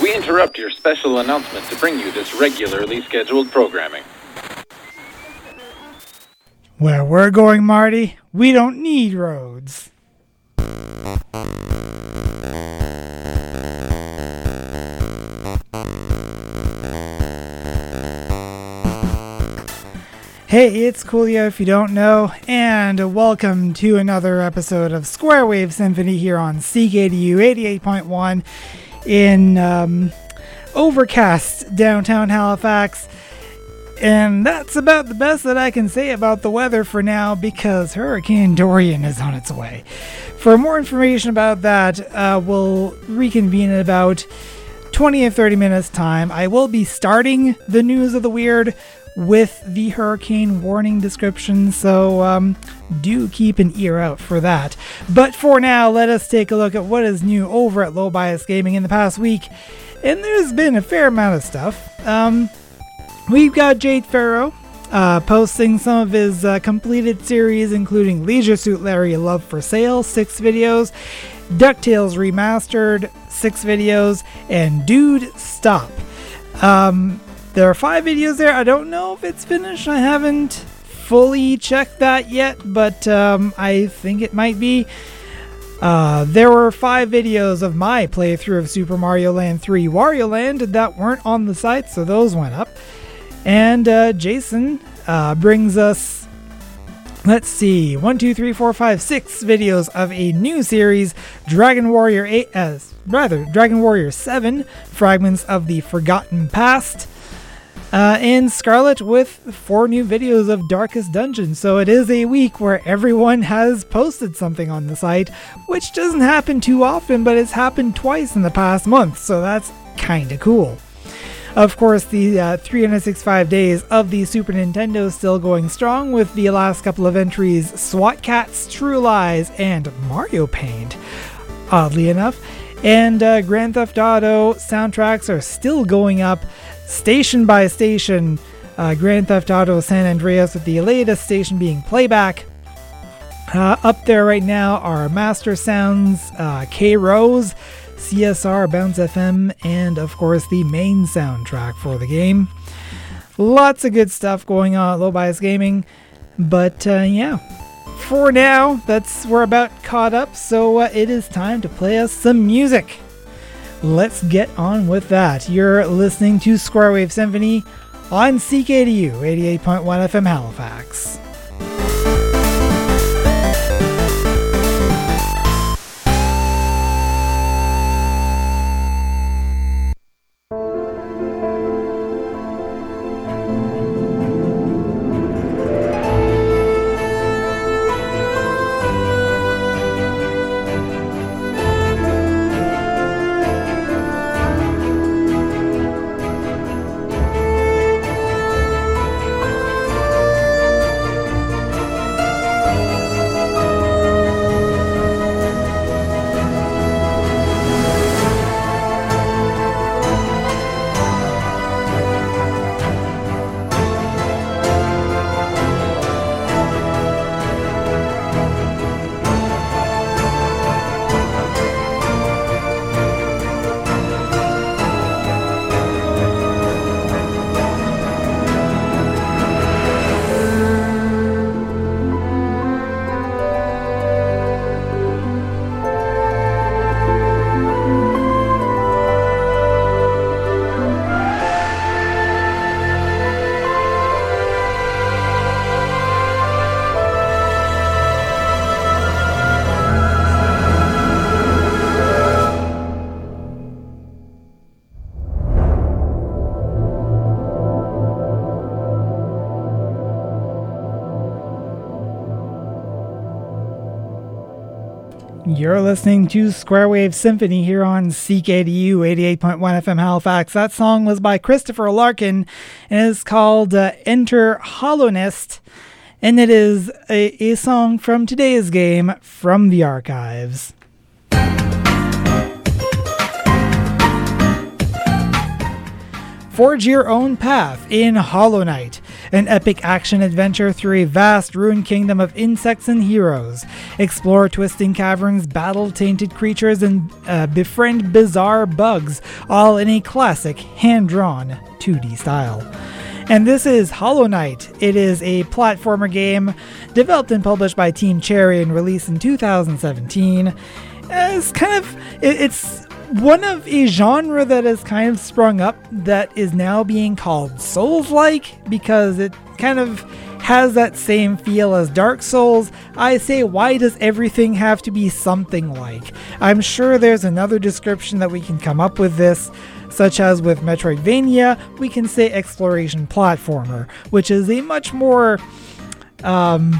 We interrupt your special announcement to bring you this regularly scheduled programming. Where we're going, Marty, we don't need roads. Hey, it's Coolio if you don't know, and welcome to another episode of Square Wave Symphony here on CKDU 88.1 in um, overcast downtown Halifax. And that's about the best that I can say about the weather for now because Hurricane Dorian is on its way. For more information about that, uh, we'll reconvene in about 20 or 30 minutes' time. I will be starting the news of the weird with the hurricane warning description, so um, do keep an ear out for that. But for now, let us take a look at what is new over at Low Bias Gaming in the past week. And there's been a fair amount of stuff. Um, we've got Jade Farrow uh, posting some of his uh, completed series, including Leisure Suit Larry Love for Sale, six videos, DuckTales Remastered, six videos, and Dude Stop. Um, there are five videos there. I don't know if it's finished. I haven't fully checked that yet, but um, I think it might be. Uh, there were five videos of my playthrough of Super Mario Land 3 Wario Land that weren't on the site, so those went up. And uh, Jason uh, brings us, let's see, one, two, three, four, five, six videos of a new series, Dragon Warrior 8, as rather, Dragon Warrior 7, Fragments of the Forgotten Past. Uh, and Scarlet with four new videos of Darkest Dungeon. So it is a week where everyone has posted something on the site, which doesn't happen too often, but it's happened twice in the past month. So that's kind of cool. Of course, the uh, 365 days of the Super Nintendo still going strong with the last couple of entries SWAT Cats, True Lies, and Mario Paint. Oddly enough. And uh, Grand Theft Auto soundtracks are still going up station by station. Uh, Grand Theft Auto San Andreas, with the latest station being playback. Uh, up there right now are Master Sounds, uh, K Rose, CSR, Bounce FM, and of course the main soundtrack for the game. Lots of good stuff going on at Low Bias Gaming, but uh, yeah, for now, that's we're about caught up. So uh, it is time to play us some music let's get on with that. You're listening to Square Wave Symphony on CKDU 88.1 FM Halifax. You're listening to Square Wave Symphony here on CKDU 88.1 FM Halifax. That song was by Christopher Larkin and is called uh, Enter Hallownest, and it is a, a song from today's game from the archives. Forge your own path in Hollow Knight. An epic action adventure through a vast ruined kingdom of insects and heroes. Explore twisting caverns, battle tainted creatures, and uh, befriend bizarre bugs, all in a classic hand drawn 2D style. And this is Hollow Knight. It is a platformer game developed and published by Team Cherry and released in 2017. It's kind of it's one of a genre that has kind of sprung up that is now being called Souls-like because it kind of has that same feel as Dark Souls. I say, why does everything have to be something like? I'm sure there's another description that we can come up with this such as with Metroidvania, we can say exploration platformer, which is a much more um,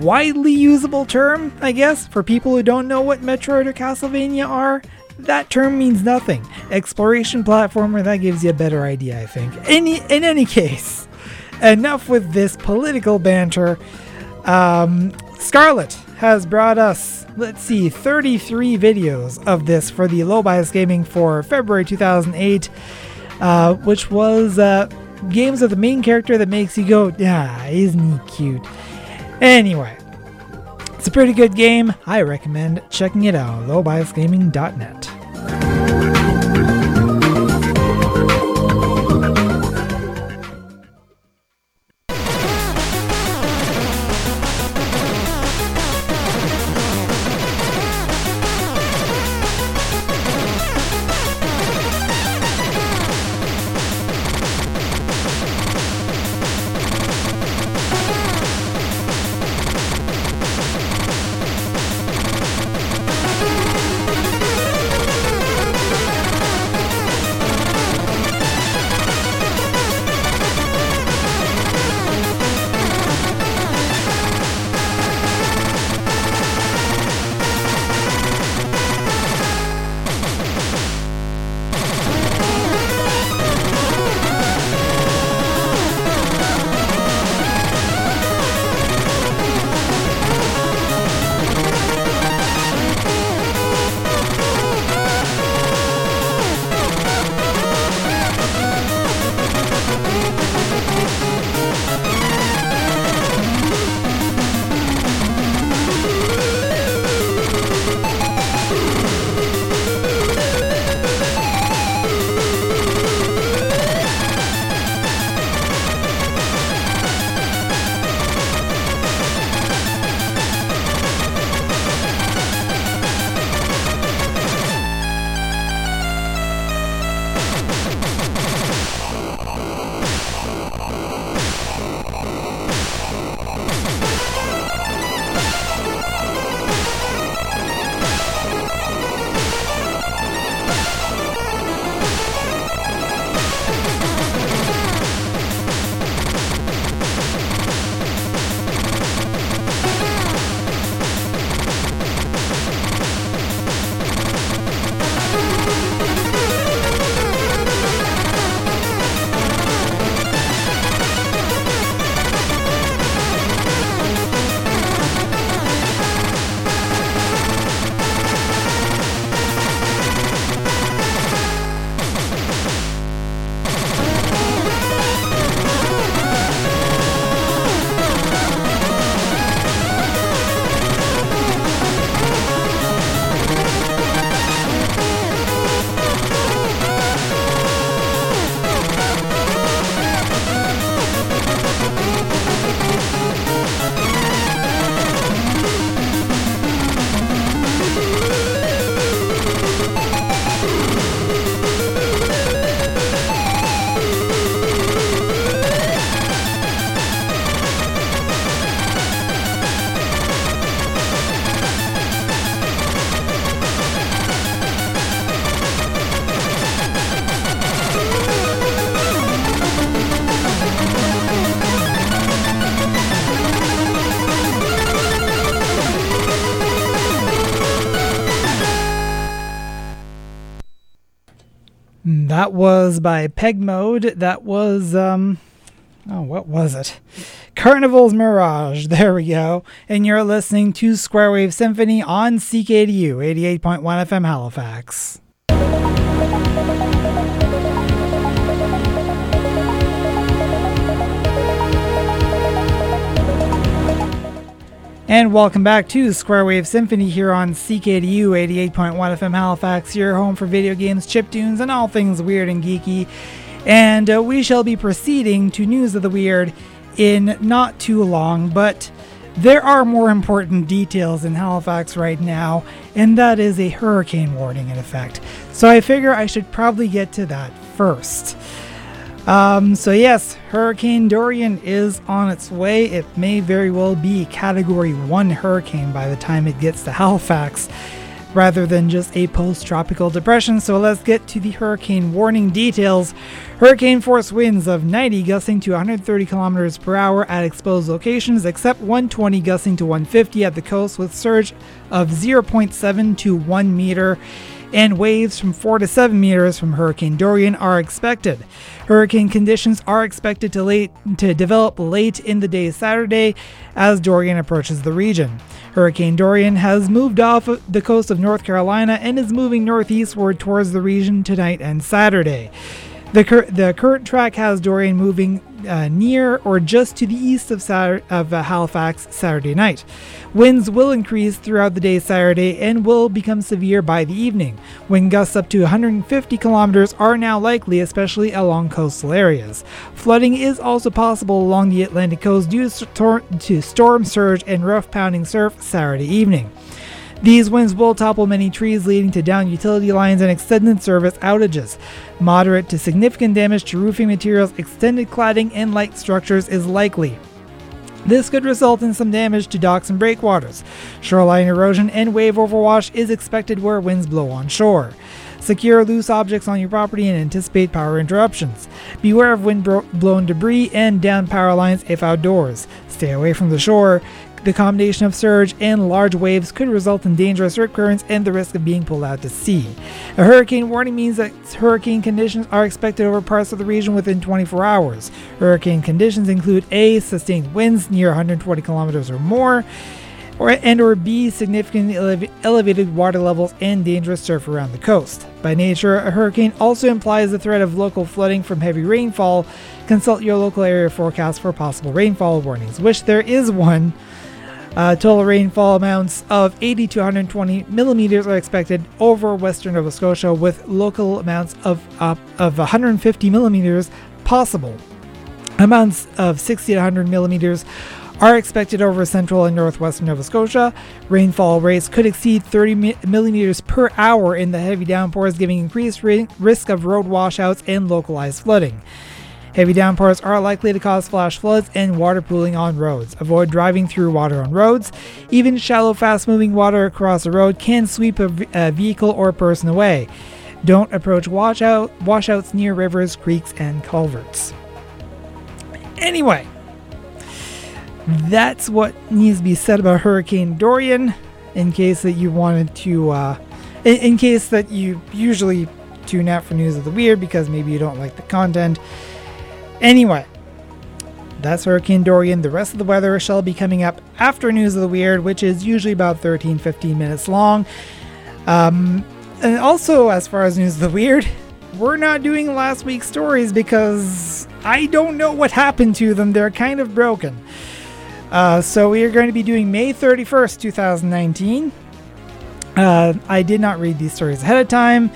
widely usable term, I guess, for people who don't know what Metroid or Castlevania are. That term means nothing. Exploration platformer, that gives you a better idea, I think. Any, in any case, enough with this political banter. Um, Scarlet has brought us, let's see, 33 videos of this for the Low Bias Gaming for February 2008, uh, which was uh, games of the main character that makes you go, ah, isn't he cute? Anyway, it's a pretty good game. I recommend checking it out, lowbiasgaming.net. Peg Mode. That was, um, oh, what was it? Carnival's Mirage. There we go. And you're listening to Square Wave Symphony on CKDU 88.1 FM Halifax. And welcome back to Squarewave Symphony here on CKDU 88.1 FM Halifax, your home for video games, chip tunes, and all things weird and geeky. And uh, we shall be proceeding to News of the Weird in not too long, but there are more important details in Halifax right now, and that is a hurricane warning in effect. So I figure I should probably get to that first. Um, so, yes, Hurricane Dorian is on its way. It may very well be Category 1 hurricane by the time it gets to Halifax, rather than just a post tropical depression. So, let's get to the hurricane warning details. Hurricane force winds of 90 gusting to 130 kilometers per hour at exposed locations, except 120 gusting to 150 at the coast, with surge of 0.7 to 1 meter and waves from 4 to 7 meters from Hurricane Dorian are expected. Hurricane conditions are expected to, late, to develop late in the day Saturday as Dorian approaches the region. Hurricane Dorian has moved off the coast of North Carolina and is moving northeastward towards the region tonight and Saturday. The, cur- the current track has Dorian moving uh, near or just to the east of, of uh, Halifax Saturday night. Winds will increase throughout the day Saturday and will become severe by the evening. Wind gusts up to 150 kilometers are now likely, especially along coastal areas. Flooding is also possible along the Atlantic coast due to storm surge and rough pounding surf Saturday evening. These winds will topple many trees, leading to down utility lines and extended service outages. Moderate to significant damage to roofing materials, extended cladding, and light structures is likely. This could result in some damage to docks and breakwaters. Shoreline erosion and wave overwash is expected where winds blow on shore. Secure loose objects on your property and anticipate power interruptions. Beware of wind blown debris and down power lines if outdoors. Stay away from the shore. The combination of surge and large waves could result in dangerous rip currents and the risk of being pulled out to sea. A hurricane warning means that hurricane conditions are expected over parts of the region within 24 hours. Hurricane conditions include A. Sustained winds near 120 kilometers or more, or, and or B. Significantly ele- elevated water levels and dangerous surf around the coast. By nature, a hurricane also implies the threat of local flooding from heavy rainfall. Consult your local area forecast for possible rainfall warnings, which there is one uh, total rainfall amounts of 80 to 120 millimeters are expected over western Nova Scotia, with local amounts of, uh, of 150 millimeters possible. Amounts of 60 to 100 millimeters are expected over central and northwestern Nova Scotia. Rainfall rates could exceed 30 millimeters per hour in the heavy downpours, giving increased ri- risk of road washouts and localized flooding. Heavy downpours are likely to cause flash floods and water pooling on roads. Avoid driving through water on roads. Even shallow, fast moving water across a road can sweep a, vehicle or person away. Don't approach washout, washouts near rivers, creeks, and culverts. Anyway, that's what needs to be said about Hurricane Dorian. In case that you wanted to, uh, in case that you usually tune out for news of the weird because maybe you don't like the content. Anyway, that's Hurricane Dorian. The rest of the weather shall be coming up after News of the Weird, which is usually about 13 15 minutes long. Um, and also, as far as News of the Weird, we're not doing last week's stories because I don't know what happened to them. They're kind of broken. Uh, so we are going to be doing May 31st, 2019. Uh, I did not read these stories ahead of time.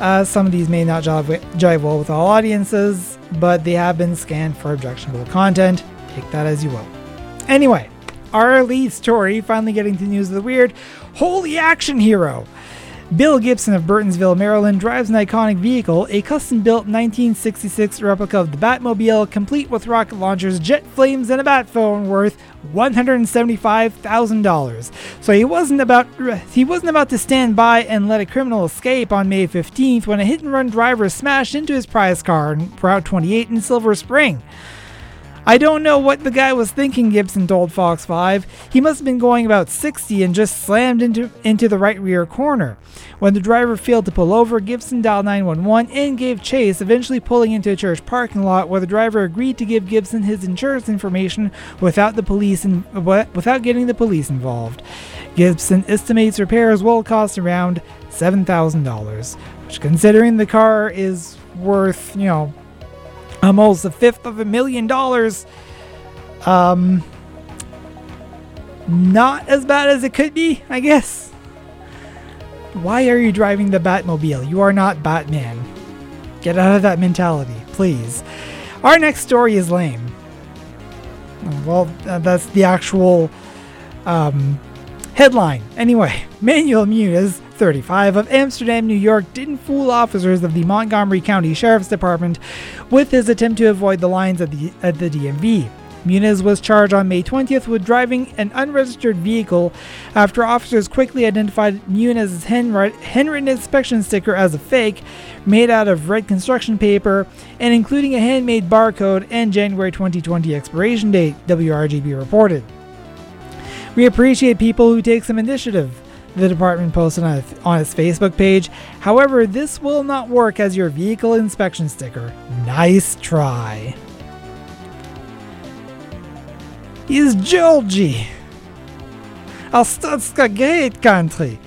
Uh, some of these may not jive, jive well with all audiences, but they have been scanned for objectionable content. Take that as you will. Anyway, our lead story finally getting to news of the weird. Holy action hero! Bill Gibson of Burtonsville, Maryland drives an iconic vehicle, a custom built 1966 replica of the Batmobile, complete with rocket launchers, jet flames, and a bat phone worth $175,000. So he wasn't about he wasn't about to stand by and let a criminal escape on May 15th when a hit and run driver smashed into his prize car on Route 28 in Silver Spring. I don't know what the guy was thinking, Gibson told Fox 5. He must have been going about 60 and just slammed into, into the right rear corner. When the driver failed to pull over, Gibson dialed 911 and gave chase, eventually pulling into a church parking lot where the driver agreed to give Gibson his insurance information without the police in, without getting the police involved. Gibson estimates repairs will cost around $7,000, which considering the car is worth, you know, almost a fifth of a million dollars. Um, not as bad as it could be, I guess. Why are you driving the Batmobile? You are not Batman. Get out of that mentality, please. Our next story is lame. Well, uh, that's the actual um, headline. Anyway, Manuel Muniz, 35, of Amsterdam, New York, didn't fool officers of the Montgomery County Sheriff's Department with his attempt to avoid the lines at the, at the DMV. Muniz was charged on May 20th with driving an unregistered vehicle after officers quickly identified Muniz's handwritten inspection sticker as a fake, made out of red construction paper, and including a handmade barcode and January 2020 expiration date, WRGB reported. We appreciate people who take some initiative, the department posted on, on its Facebook page. However, this will not work as your vehicle inspection sticker. Nice try is Georgie. a great country.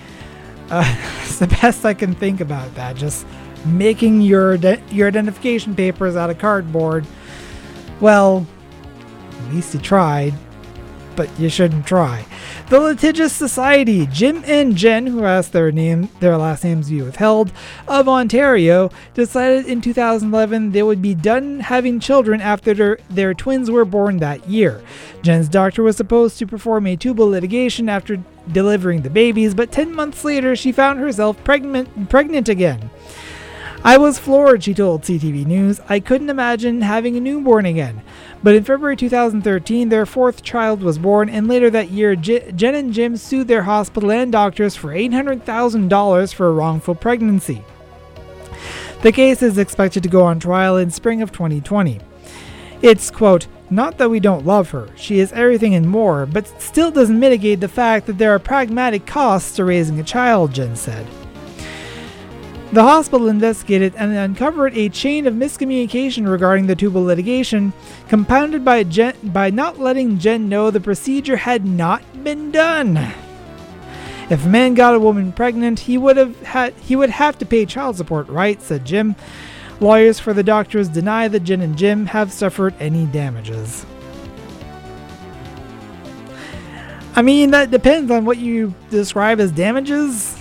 Uh, it's the best I can think about that. Just making your your identification papers out of cardboard. Well, at least he tried, but you shouldn't try. The litigious society, Jim and Jen, who asked their name, their last names be withheld, of Ontario, decided in 2011 they would be done having children after their, their twins were born that year. Jen's doctor was supposed to perform a tubal ligation after delivering the babies, but 10 months later she found herself pregnant, pregnant again. I was floored, she told CTV News. I couldn't imagine having a newborn again. But in February 2013, their fourth child was born, and later that year, J- Jen and Jim sued their hospital and doctors for $800,000 for a wrongful pregnancy. The case is expected to go on trial in spring of 2020. It's, quote, not that we don't love her, she is everything and more, but still doesn't mitigate the fact that there are pragmatic costs to raising a child, Jen said. The hospital investigated and uncovered a chain of miscommunication regarding the tubal litigation, compounded by, Jen, by not letting Jen know the procedure had not been done. If a man got a woman pregnant, he would have had he would have to pay child support, right? said Jim. Lawyers for the doctors deny that Jen and Jim have suffered any damages. I mean, that depends on what you describe as damages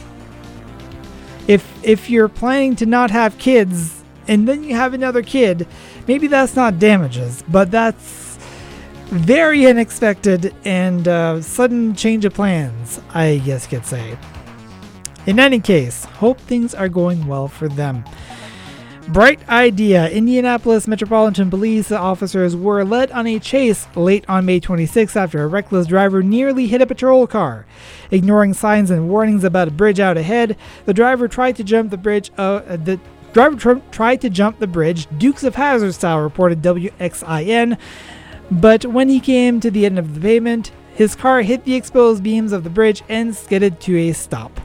if if you're planning to not have kids and then you have another kid, maybe that's not damages, but that's very unexpected and uh, sudden change of plans, I guess you could say. In any case, hope things are going well for them. Bright idea. Indianapolis Metropolitan Police officers were led on a chase late on May 26 after a reckless driver nearly hit a patrol car. Ignoring signs and warnings about a bridge out ahead, the driver tried to jump the bridge. Uh, the driver tr- tried to jump the bridge, Dukes of Hazzard style, reported WXIN. But when he came to the end of the pavement, his car hit the exposed beams of the bridge and skidded to a stop.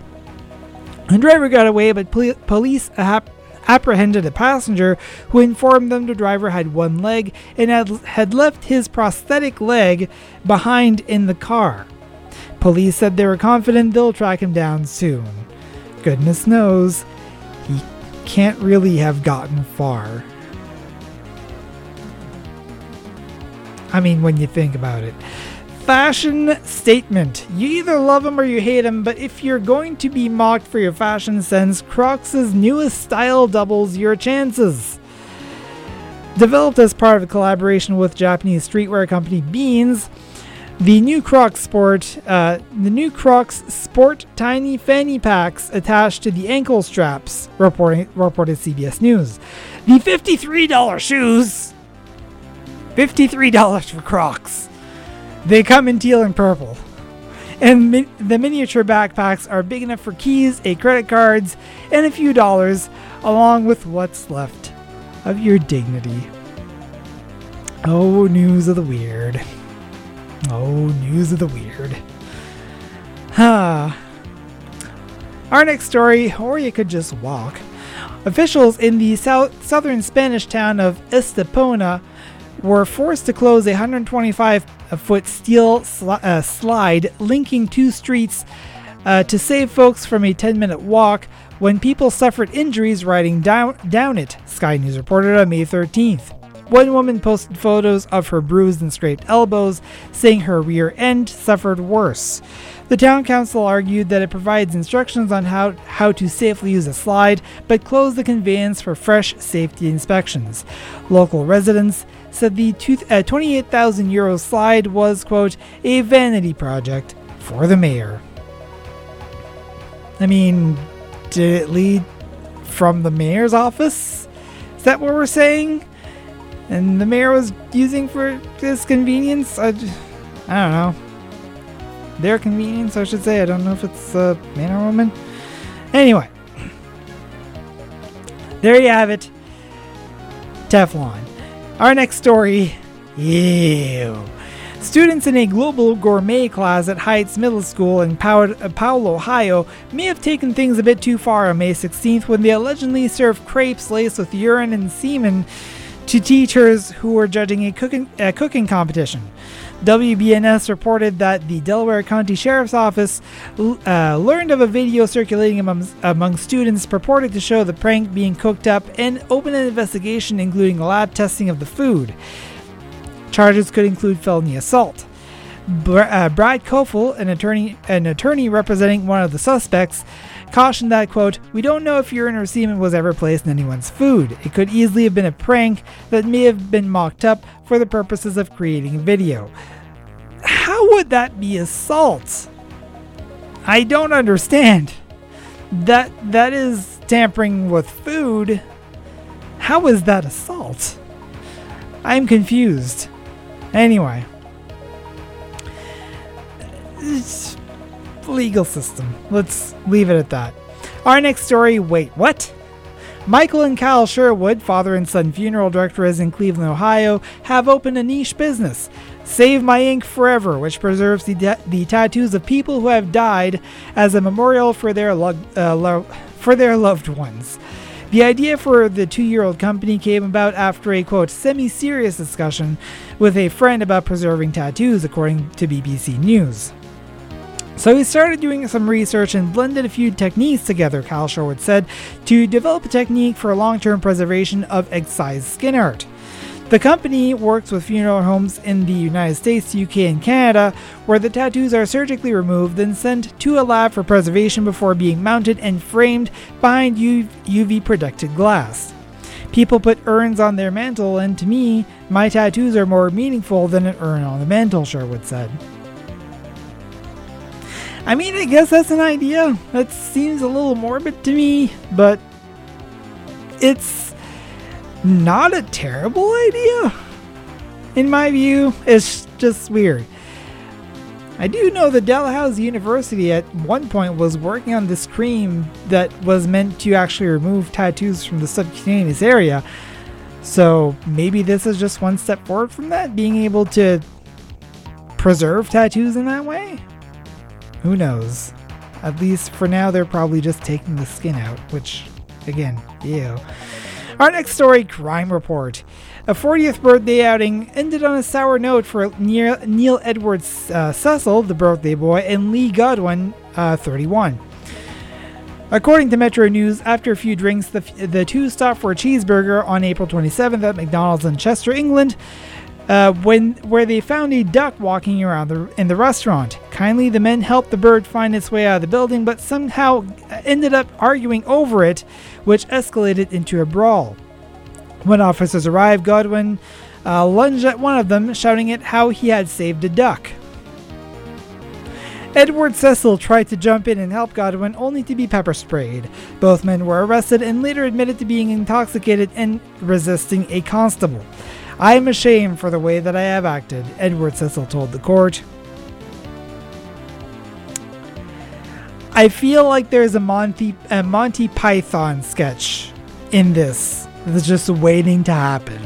The driver got away, but pol- police hap- apprehended a passenger who informed them the driver had one leg and had, had left his prosthetic leg behind in the car. Police said they were confident they'll track him down soon. Goodness knows, he can't really have gotten far. I mean, when you think about it fashion statement. You either love them or you hate them, but if you're going to be mocked for your fashion sense, Crocs' newest style doubles your chances. Developed as part of a collaboration with Japanese streetwear company Beams, the new Crocs Sport, uh, the new Crocs sport tiny fanny packs attached to the ankle straps, reporting, reported CBS News. The $53 shoes, $53 for Crocs. They come in teal and purple. And mi- the miniature backpacks are big enough for keys, a credit cards, and a few dollars, along with what's left of your dignity. Oh, news of the weird. Oh, news of the weird. Huh. Our next story, or you could just walk. Officials in the south, southern Spanish town of Estepona were forced to close a 125 foot steel sli- uh, slide linking two streets uh, to save folks from a 10 minute walk when people suffered injuries riding down, down it, Sky News reported on May 13th. One woman posted photos of her bruised and scraped elbows, saying her rear end suffered worse. The town council argued that it provides instructions on how, how to safely use a slide, but closed the conveyance for fresh safety inspections. Local residents said the uh, 28,000 euro slide was, quote, a vanity project for the mayor. I mean, did it lead from the mayor's office? Is that what we're saying? And the mayor was using for his convenience? I, I don't know. Their convenience, I should say. I don't know if it's a man or woman. Anyway, there you have it. Teflon. Our next story. Ew. Students in a global gourmet class at Heights Middle School in Powell, Ohio, may have taken things a bit too far on May 16th when they allegedly served crepes laced with urine and semen to teachers who were judging a cooking, a cooking competition. WBNS reported that the Delaware County Sheriff's Office uh, learned of a video circulating among, among students purported to show the prank being cooked up and opened an investigation, including lab testing of the food. Charges could include felony assault. Br- uh, Brad Koffel, an attorney, an attorney representing one of the suspects, cautioned that, quote, We don't know if urine or semen was ever placed in anyone's food. It could easily have been a prank that may have been mocked up for the purposes of creating video. How would that be assault? I don't understand. That that is tampering with food. How is that assault? I'm confused. Anyway, it's legal system. Let's leave it at that. Our next story wait, what? Michael and Kyle Sherwood, father and son funeral directors in Cleveland, Ohio, have opened a niche business, Save My Ink Forever, which preserves the, de- the tattoos of people who have died as a memorial for their, lo- uh, lo- for their loved ones. The idea for the two year old company came about after a quote semi serious discussion with a friend about preserving tattoos, according to BBC News. So he started doing some research and blended a few techniques together, Kyle Sherwood said, to develop a technique for long term preservation of excised skin art. The company works with funeral homes in the United States, UK, and Canada, where the tattoos are surgically removed, then sent to a lab for preservation before being mounted and framed behind UV protected glass. People put urns on their mantle, and to me, my tattoos are more meaningful than an urn on the mantle, Sherwood said. I mean, I guess that's an idea. That seems a little morbid to me, but it's not a terrible idea. In my view, it's just weird. I do know that Dalhousie University at one point was working on this cream that was meant to actually remove tattoos from the subcutaneous area. So maybe this is just one step forward from that, being able to preserve tattoos in that way? Who knows? At least for now, they're probably just taking the skin out, which, again, ew. Our next story Crime Report. A 40th birthday outing ended on a sour note for Neil Edwards uh, Cecil, the birthday boy, and Lee Godwin, uh, 31. According to Metro News, after a few drinks, the, the two stopped for a cheeseburger on April 27th at McDonald's in Chester, England uh, when where they found a duck walking around the, in the restaurant. Kindly, the men helped the bird find its way out of the building, but somehow ended up arguing over it, which escalated into a brawl. When officers arrived, Godwin uh, lunged at one of them, shouting at how he had saved a duck. Edward Cecil tried to jump in and help Godwin, only to be pepper sprayed. Both men were arrested and later admitted to being intoxicated and resisting a constable. I am ashamed for the way that I have acted, Edward Cecil told the court. I feel like there's a Monty, a Monty Python sketch in this that's just waiting to happen.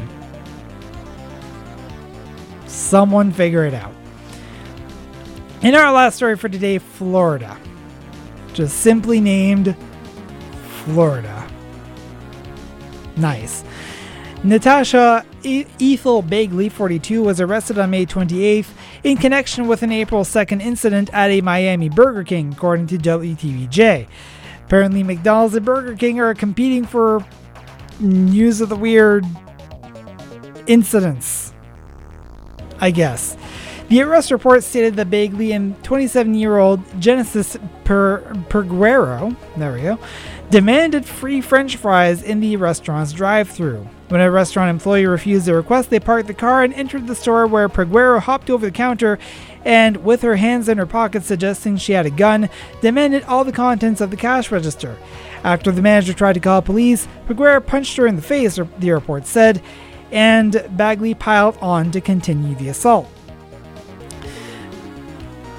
Someone figure it out. In our last story for today, Florida. Just simply named Florida. Nice. Natasha Ethel Bagley, 42, was arrested on May 28th in connection with an April 2nd incident at a Miami Burger King, according to WTVJ. Apparently, McDonald's and Burger King are competing for news of the weird incidents. I guess. The arrest report stated that Bagley and 27 year old Genesis per- Perguero, there we go, demanded free french fries in the restaurant's drive through. When a restaurant employee refused the request, they parked the car and entered the store where Perguero hopped over the counter and, with her hands in her pockets suggesting she had a gun, demanded all the contents of the cash register. After the manager tried to call police, Perguero punched her in the face, the report said, and Bagley piled on to continue the assault.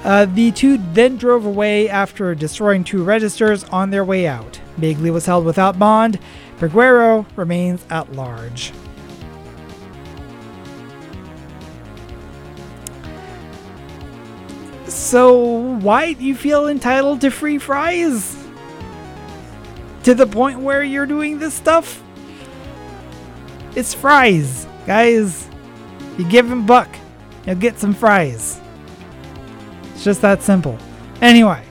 Uh, the two then drove away after destroying two registers on their way out. Bagley was held without bond. Perguero remains at large. So, why do you feel entitled to free fries? To the point where you're doing this stuff? It's fries, guys. You give him buck, you'll get some fries. It's just that simple. Anyway,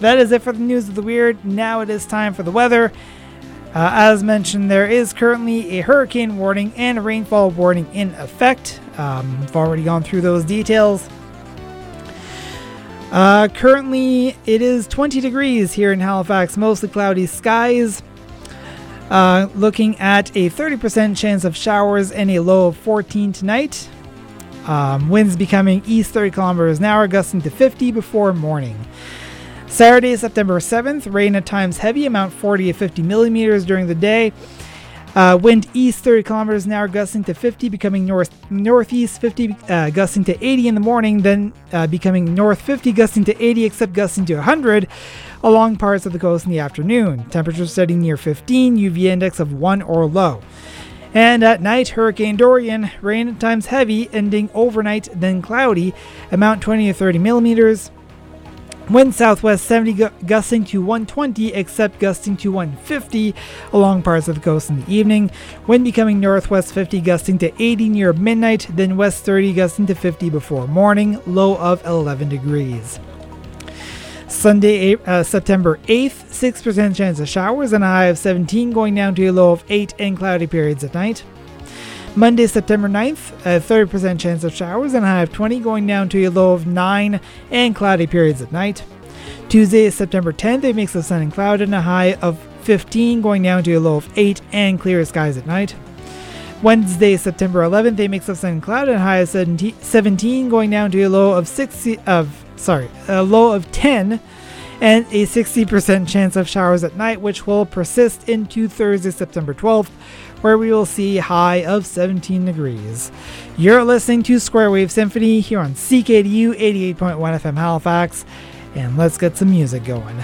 that is it for the news of the weird. Now it is time for the weather. Uh, as mentioned, there is currently a hurricane warning and rainfall warning in effect. Um, I've already gone through those details. Uh, currently, it is 20 degrees here in Halifax, mostly cloudy skies. Uh, looking at a 30% chance of showers and a low of 14 tonight. Um, winds becoming east 30 kilometers an hour, gusting to 50 before morning. Saturday, September 7th, rain at times heavy, amount 40 to 50 millimeters during the day. Uh, wind east 30 kilometers an hour, gusting to 50, becoming north northeast 50, uh, gusting to 80 in the morning, then uh, becoming north 50, gusting to 80, except gusting to 100 along parts of the coast in the afternoon. Temperature setting near 15, UV index of 1 or low. And at night, Hurricane Dorian, rain at times heavy, ending overnight, then cloudy, amount 20 to 30 millimeters. Wind southwest 70 gu- gusting to 120, except gusting to 150 along parts of the coast in the evening. Wind becoming northwest 50 gusting to 80 near midnight, then west 30 gusting to 50 before morning, low of 11 degrees. Sunday, uh, September 8th, 6% chance of showers and a high of 17, going down to a low of 8 and cloudy periods at night. Monday, September 9th, a 30% chance of showers and a high of 20, going down to a low of 9 and cloudy periods at night. Tuesday, September 10th, a mix of sun and cloud and a high of 15, going down to a low of 8 and clear skies at night. Wednesday, September 11th, a mix of sun and cloud and a high of 17, going down to a low of 60 of sorry, a low of 10 and a 60% chance of showers at night, which will persist into Thursday, September 12th, where we will see high of 17 degrees. You're listening to Square Wave Symphony here on CKDU 88.1 FM Halifax, and let's get some music going.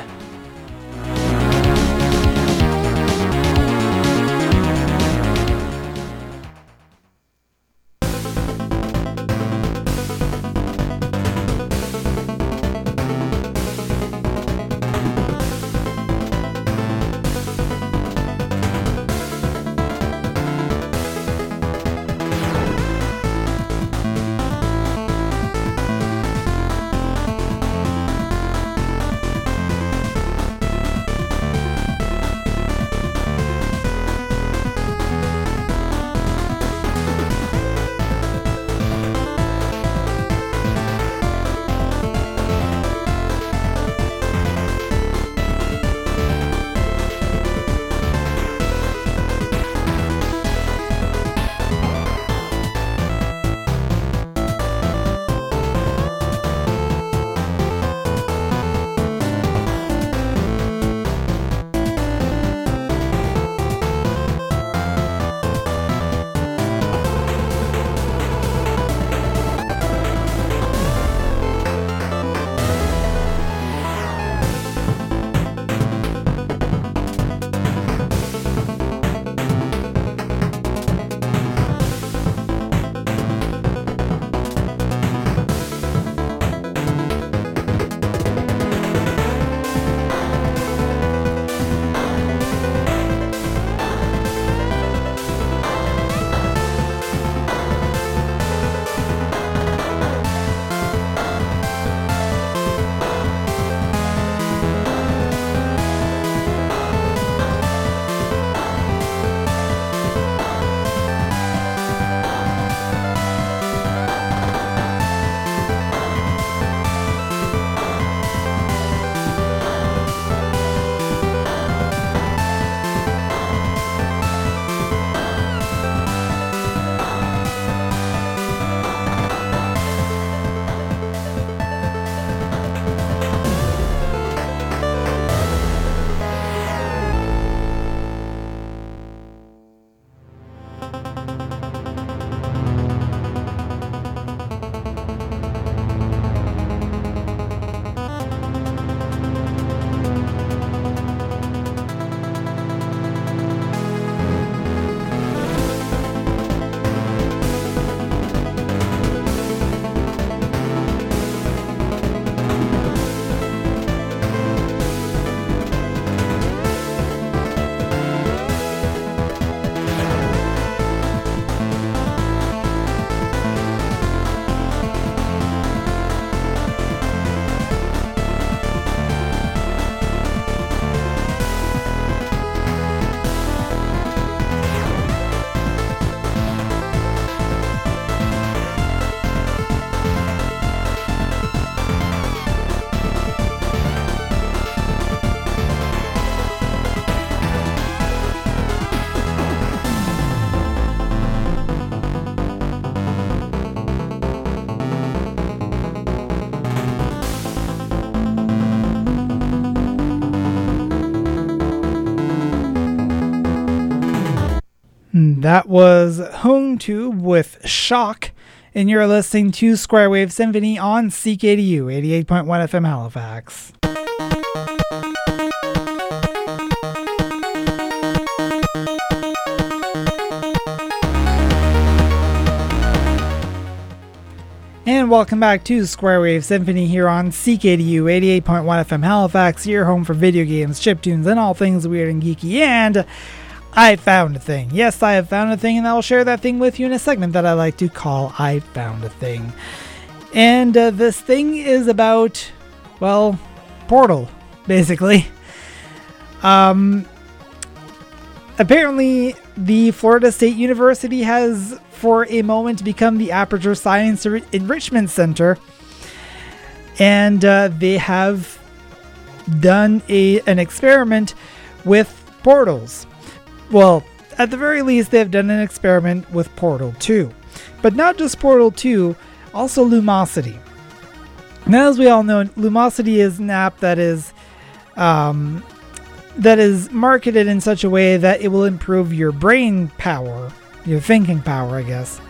That was Home Tube with Shock, and you're listening to Square Wave Symphony on CKDU 88.1 FM Halifax. And welcome back to Square Wave Symphony here on CKDU 88.1 FM Halifax, your home for video games, chiptunes, and all things weird and geeky. And I found a thing. Yes, I have found a thing, and I will share that thing with you in a segment that I like to call I Found a Thing. And uh, this thing is about, well, Portal, basically. Um, apparently, the Florida State University has for a moment become the Aperture Science Enrichment Center. And uh, they have done a, an experiment with portals. Well, at the very least, they've done an experiment with Portal 2. But not just Portal 2, also Lumosity. Now, as we all know, Lumosity is an app that is um, that is marketed in such a way that it will improve your brain power your thinking power, I guess.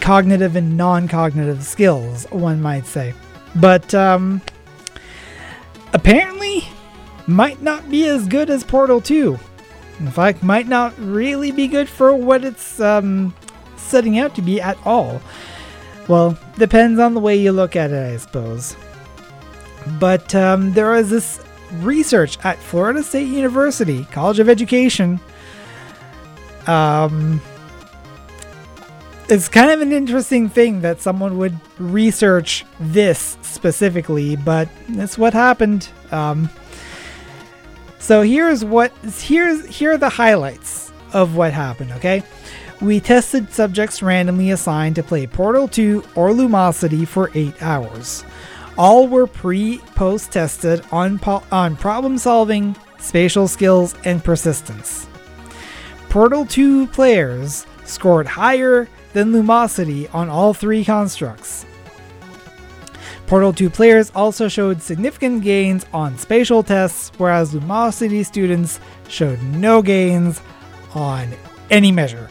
Cognitive and non cognitive skills, one might say. But um, apparently, might not be as good as Portal 2. In fact, might not really be good for what it's um, setting out to be at all. Well, depends on the way you look at it, I suppose. But um, there is this research at Florida State University, College of Education, um, it's kind of an interesting thing that someone would research this specifically, but that's what happened. Um, so here's what here's here are the highlights of what happened. Okay, we tested subjects randomly assigned to play Portal 2 or Lumosity for eight hours. All were pre-post tested on po- on problem solving, spatial skills, and persistence. Portal 2 players scored higher than Lumosity on all three constructs. Portal 2 players also showed significant gains on spatial tests, whereas Lumosity students showed no gains on any measure.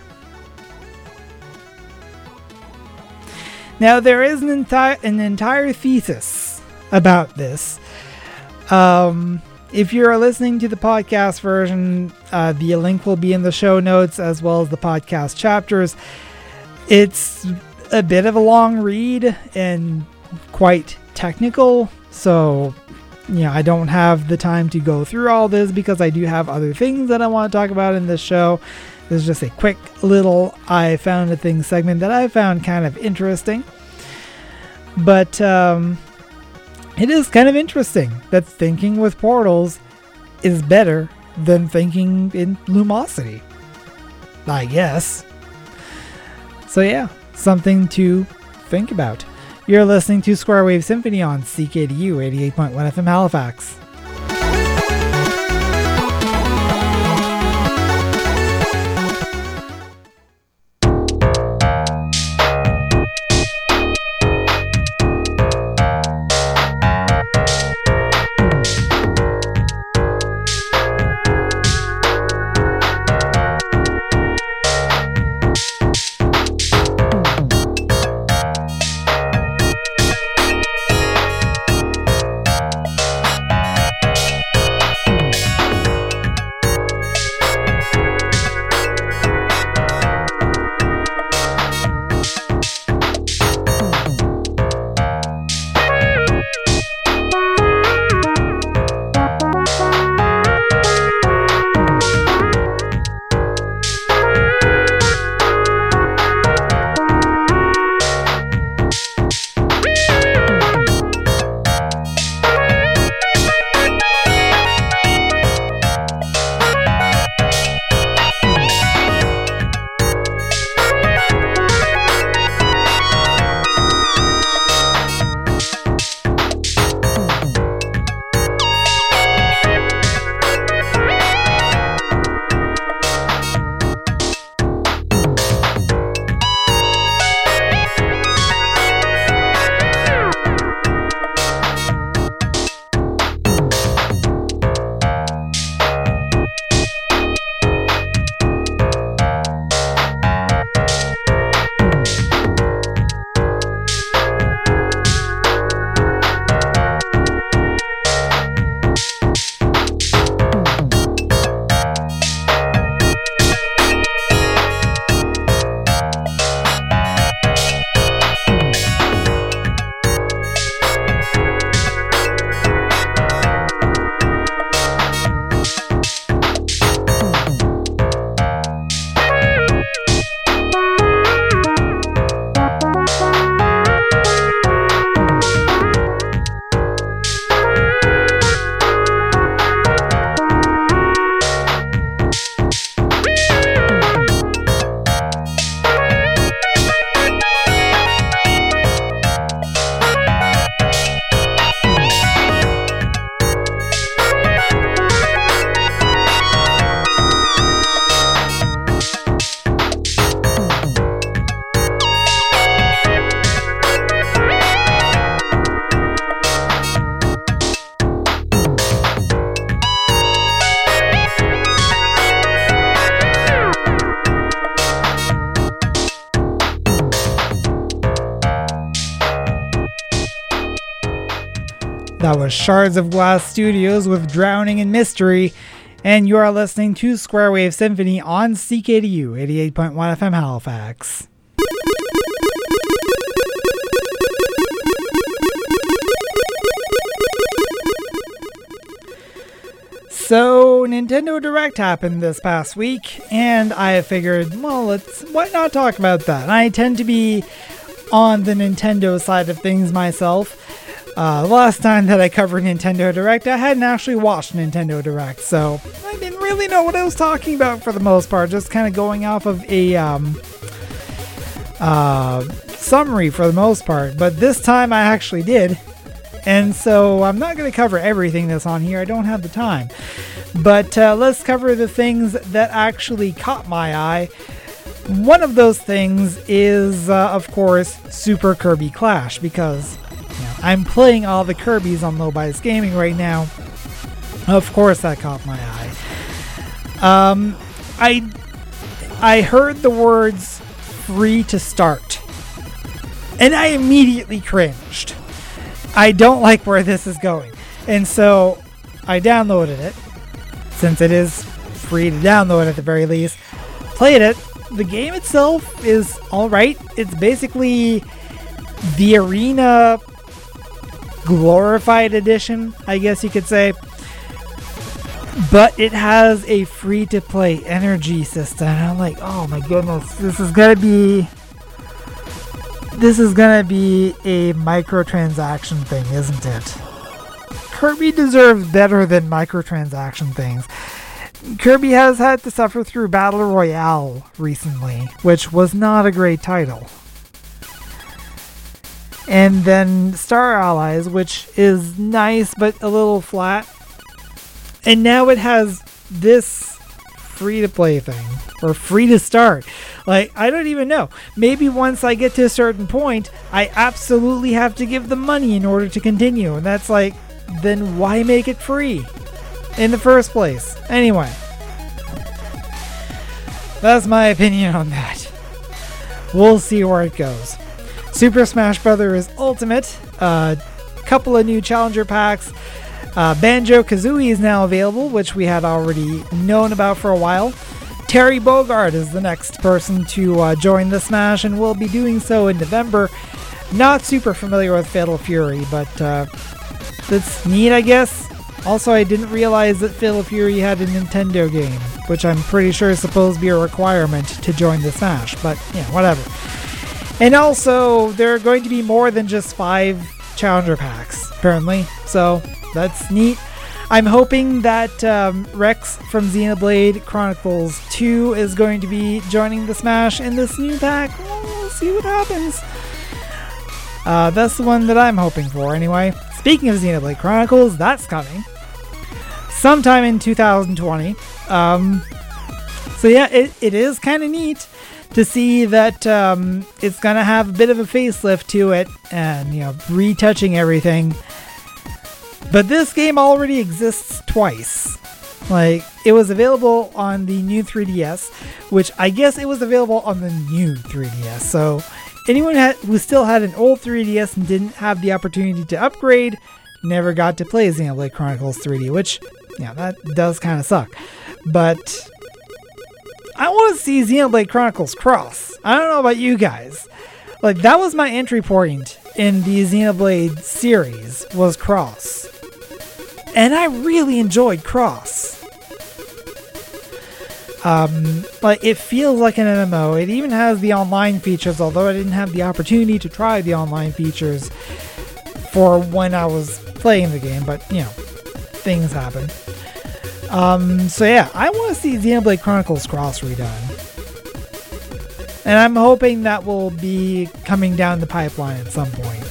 Now, there is an entire an entire thesis about this. Um, if you're listening to the podcast version, uh, the link will be in the show notes as well as the podcast chapters. It's a bit of a long read and quite technical, so you know, I don't have the time to go through all this because I do have other things that I want to talk about in this show. This is just a quick little I found a thing segment that I found kind of interesting. But um, it is kind of interesting that thinking with portals is better than thinking in lumosity. I guess. So, yeah, something to think about. You're listening to Square Wave Symphony on CKDU 88.1 FM Halifax. Was Shards of Glass Studios with Drowning in Mystery, and you are listening to Square Wave Symphony on CKDU 88.1 FM Halifax. So, Nintendo Direct happened this past week, and I figured, well, let's why not talk about that? I tend to be on the Nintendo side of things myself. Uh, the last time that I covered Nintendo Direct, I hadn't actually watched Nintendo Direct, so I didn't really know what I was talking about for the most part. Just kind of going off of a um, uh, summary for the most part. But this time I actually did. And so I'm not going to cover everything that's on here, I don't have the time. But uh, let's cover the things that actually caught my eye. One of those things is, uh, of course, Super Kirby Clash, because I'm playing all the Kirby's on Low Bias Gaming right now. Of course, that caught my eye. Um, I I heard the words "free to start," and I immediately cringed. I don't like where this is going. And so I downloaded it, since it is free to download at the very least. Played it. The game itself is alright. It's basically the arena glorified edition, I guess you could say. But it has a free to play energy system. And I'm like, oh my goodness, this is gonna be this is gonna be a microtransaction thing, isn't it? Kirby deserves better than microtransaction things. Kirby has had to suffer through Battle Royale recently, which was not a great title. And then Star Allies, which is nice but a little flat. And now it has this free to play thing or free to start. Like, I don't even know. Maybe once I get to a certain point, I absolutely have to give them money in order to continue. And that's like, then why make it free in the first place? Anyway, that's my opinion on that. We'll see where it goes. Super Smash Bros. Ultimate, a uh, couple of new challenger packs. Uh, Banjo Kazooie is now available, which we had already known about for a while. Terry Bogard is the next person to uh, join the Smash and will be doing so in November. Not super familiar with Fatal Fury, but uh, that's neat, I guess. Also, I didn't realize that Fatal Fury had a Nintendo game, which I'm pretty sure is supposed to be a requirement to join the Smash, but yeah, whatever. And also, there are going to be more than just five challenger packs, apparently. So that's neat. I'm hoping that um, Rex from Xenoblade Chronicles 2 is going to be joining the Smash in this new pack. we'll see what happens. Uh, that's the one that I'm hoping for, anyway. Speaking of Xenoblade Chronicles, that's coming sometime in 2020. Um, so yeah, it, it is kind of neat to see that um, it's gonna have a bit of a facelift to it and you know retouching everything but this game already exists twice. Like, it was available on the new 3DS, which I guess it was available on the new 3DS. So, anyone who still had an old 3DS and didn't have the opportunity to upgrade never got to play Xenoblade Chronicles 3D, which, yeah, that does kind of suck. But I want to see Xenoblade Chronicles Cross. I don't know about you guys. Like, that was my entry point in the Xenoblade series, was Cross and I really enjoyed Cross. Um, like it feels like an MMO. It even has the online features, although I didn't have the opportunity to try the online features for when I was playing the game. But you know, things happen. Um, so yeah, I want to see Xenoblade Chronicles Cross redone. And I'm hoping that will be coming down the pipeline at some point.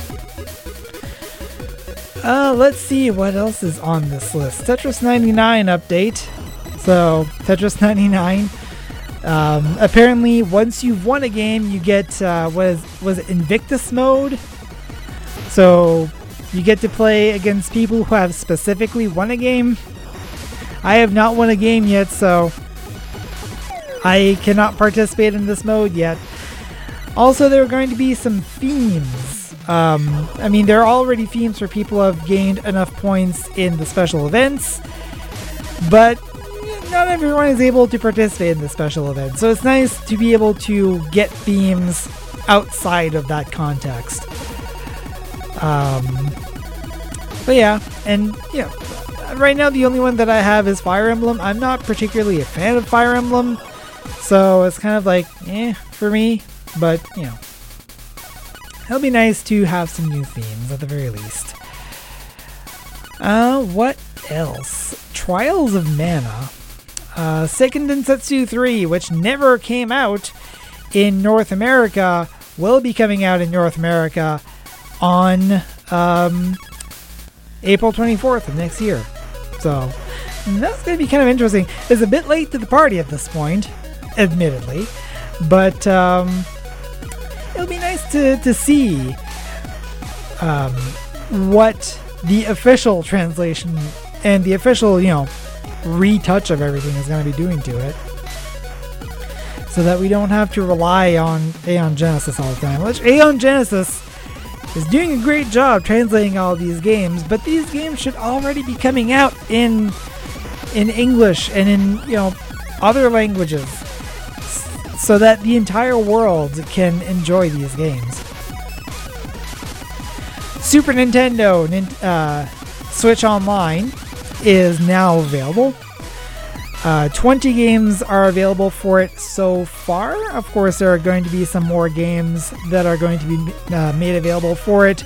Uh, let's see what else is on this list. Tetris 99 update. So, Tetris 99. Um, apparently, once you've won a game, you get uh, what is was it Invictus mode. So you get to play against people who have specifically won a game. I have not won a game yet, so I cannot participate in this mode yet. Also, there are going to be some themes Um, I mean, there are already themes for people have gained enough points in the special events, but not everyone is able to participate in the special event. So it's nice to be able to get themes outside of that context. Um, but yeah, and know, right now the only one that I have is Fire Emblem. I'm not particularly a fan of Fire Emblem, so it's kind of like eh for me. But you know, it'll be nice to have some new themes at the very least. Uh, what else? Trials of Mana. Uh, Seiken Densetsu 3, which never came out in North America, will be coming out in North America on um, April 24th of next year. So that's going to be kind of interesting. It's a bit late to the party at this point, admittedly, but um, it'll be nice to, to see um, what the official translation and the official, you know, retouch of everything is going to be doing to it. So that we don't have to rely on Aeon Genesis all the time. Which Aeon Genesis is doing a great job translating all these games, but these games should already be coming out in in English and in you know other languages so that the entire world can enjoy these games. Super Nintendo uh, Switch Online is now available. Uh, 20 games are available for it so far. Of course, there are going to be some more games that are going to be uh, made available for it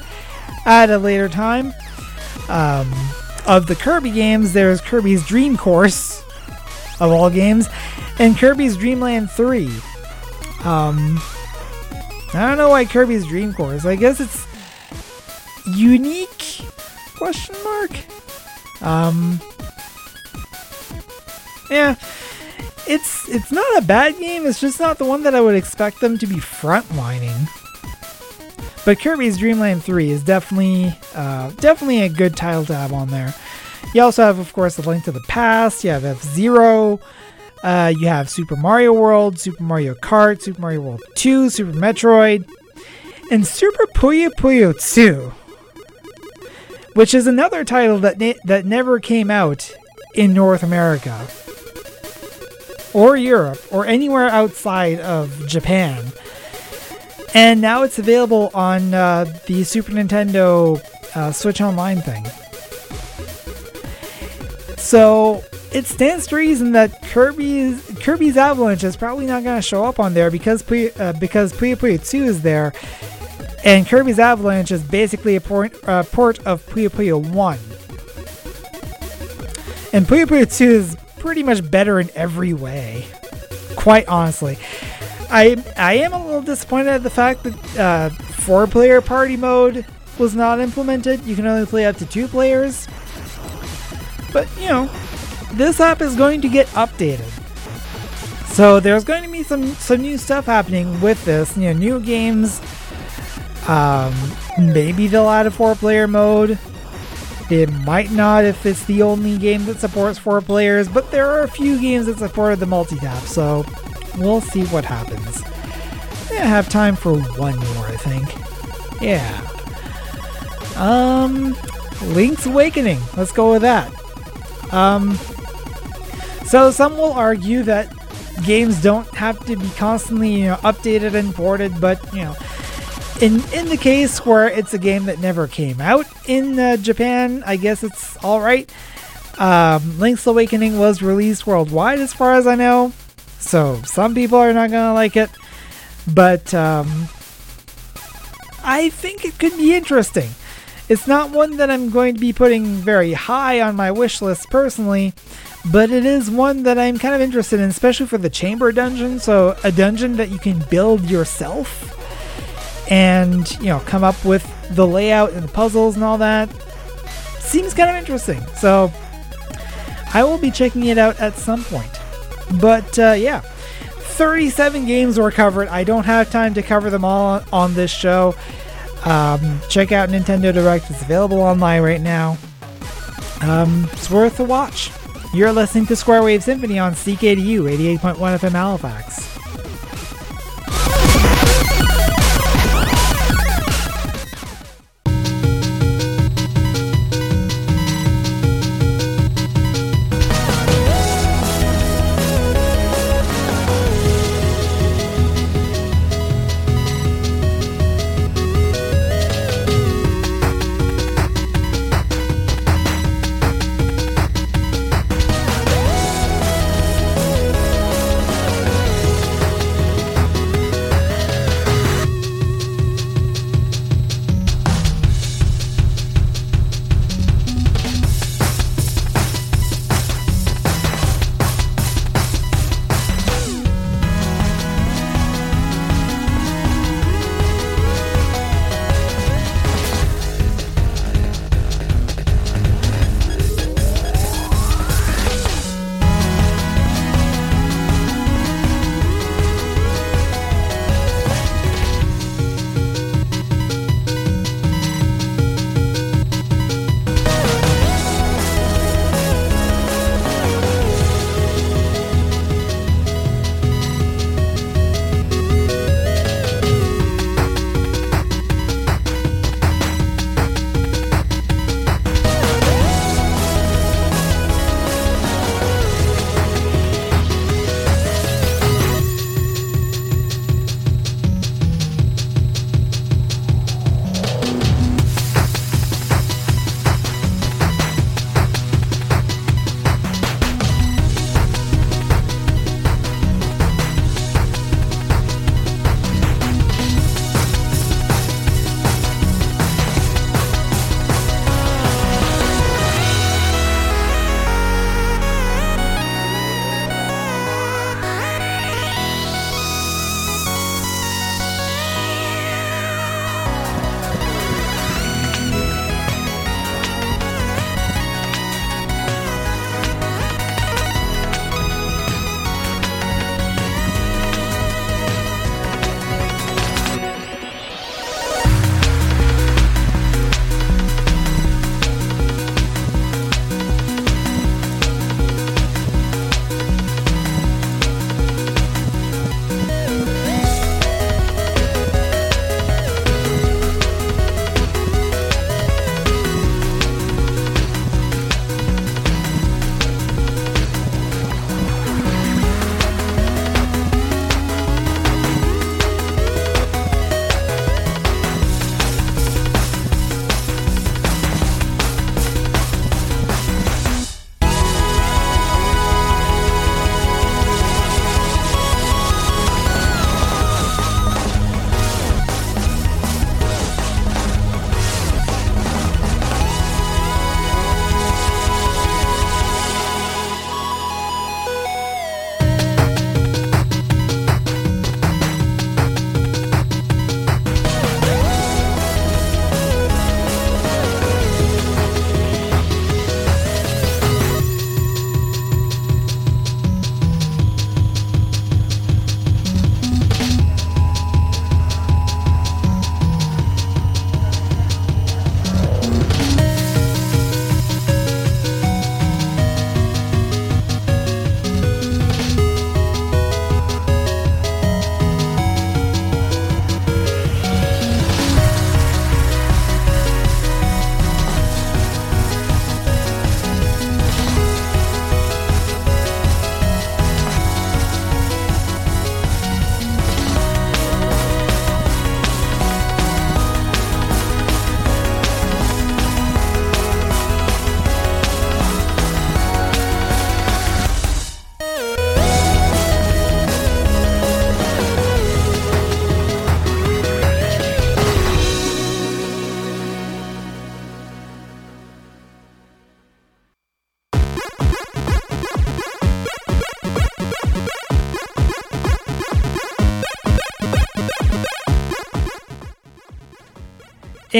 at a later time. Um, of the Kirby games, there's Kirby's Dream Course, of all games, and Kirby's Dream Land 3. Um, I don't know why Kirby's Dream Course. I guess it's unique? Question mark. Um, yeah, it's it's not a bad game. It's just not the one that I would expect them to be frontlining. But Kirby's Dream Land 3 is definitely uh, definitely a good title to have on there. You also have, of course, the Link to the Past. You have F Zero. Uh, you have Super Mario World, Super Mario Kart, Super Mario World 2, Super Metroid, and Super Puyo Puyo 2, which is another title that ne- that never came out in North America or Europe or anywhere outside of Japan. And now it's available on uh, the Super Nintendo uh, Switch Online thing. So it stands to reason that Kirby's Kirby's Avalanche is probably not going to show up on there because uh, because Puyo Puyo 2 is there, and Kirby's Avalanche is basically a port, uh, port of Puyo Puyo 1. And Puyo Puyo 2 is pretty much better in every way. Quite honestly. I I am a little disappointed at the fact that uh, four player party mode was not implemented. You can only play up to two players. But you know, this app is going to get updated. So there's going to be some some new stuff happening with this. You know, new games. Um, maybe they'll add a four player mode. It might not if it's the only game that supports four players, but there are a few games that support the multi-tap, so we'll see what happens. I have time for one more, I think. Yeah. Um, Link's Awakening. Let's go with that. Um, so some will argue that games don't have to be constantly, you know, updated and ported, but you know, in in the case where it's a game that never came out in uh, Japan, I guess it's all right. Um, Link's Awakening was released worldwide, as far as I know, so some people are not gonna like it, but um, I think it could be interesting. It's not one that I'm going to be putting very high on my wish list personally, but it is one that I'm kind of interested in, especially for the chamber dungeon. So, a dungeon that you can build yourself and you know come up with the layout and the puzzles and all that. Seems kind of interesting. So i will be checking it out at some point. But uh, yeah. 37 games were covered. I don't have time to cover them all on this show. Um, check out nintendo direct. It's available online right now. Um, it's worth a watch. You're listening to square wave symphony on ckdu 88.1 fm halifax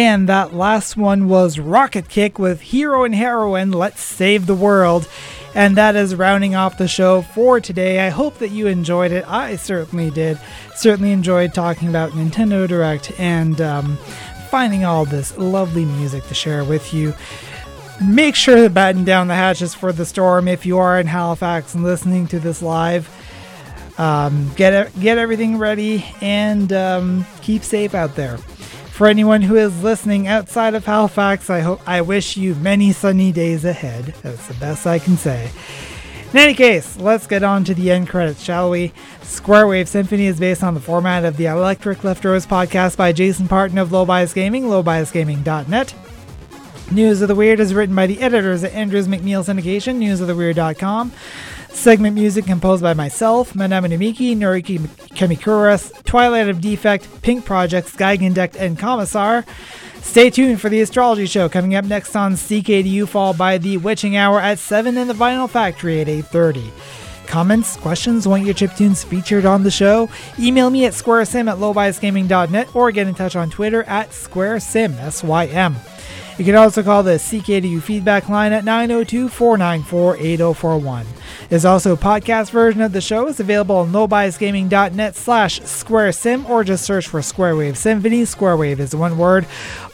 And that last one was Rocket Kick with Hero and Heroine Let's Save the World. And that is rounding off the show for today. I hope that you enjoyed it. I certainly did. Certainly enjoyed talking about Nintendo Direct and um, finding all this lovely music to share with you. Make sure to batten down the hatches for the storm if you are in Halifax and listening to this live. Um, get get everything ready and um, keep safe out there. For anyone who is listening outside of Halifax, I hope I wish you many sunny days ahead. That's the best I can say. In any case, let's get on to the end credits, shall we? Square Wave Symphony is based on the format of the Electric Leftovers podcast by Jason Parton of Low Bias Gaming, lowbiasgaming.net. News of the Weird is written by the editors at Andrews McMeel Syndication, newsoftheweird.com. Segment music composed by myself, Manami Namiki, Noriki Kamikuras, Twilight of Defect, Pink Project, Geigendeck, and Commissar. Stay tuned for the astrology show coming up next on CKDU, followed by the witching hour at 7 in the Vinyl Factory at 8.30. Comments, questions, want your chiptunes featured on the show? Email me at squaresym at lowbiasgaming.net or get in touch on Twitter at squaresym, S-Y-M. You can also call the CKDU feedback line at 902 494 8041. There's also a podcast version of the show. It's available on lowbiasgaming.net slash squaresym or just search for Squarewave Symphony. Squarewave is one word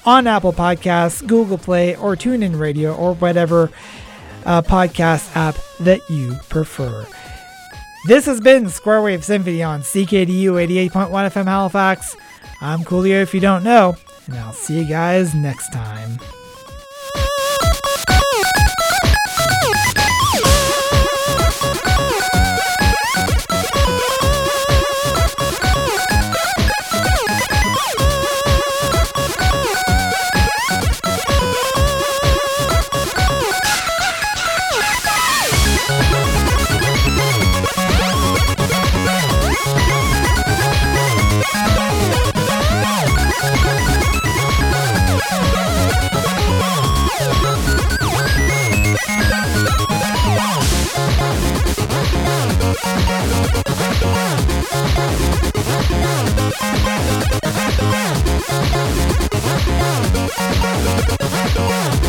on Apple Podcasts, Google Play, or TuneIn Radio, or whatever uh, podcast app that you prefer. This has been Squarewave Symphony on CKDU 88.1 FM Halifax. I'm Coolio if you don't know, and I'll see you guys next time.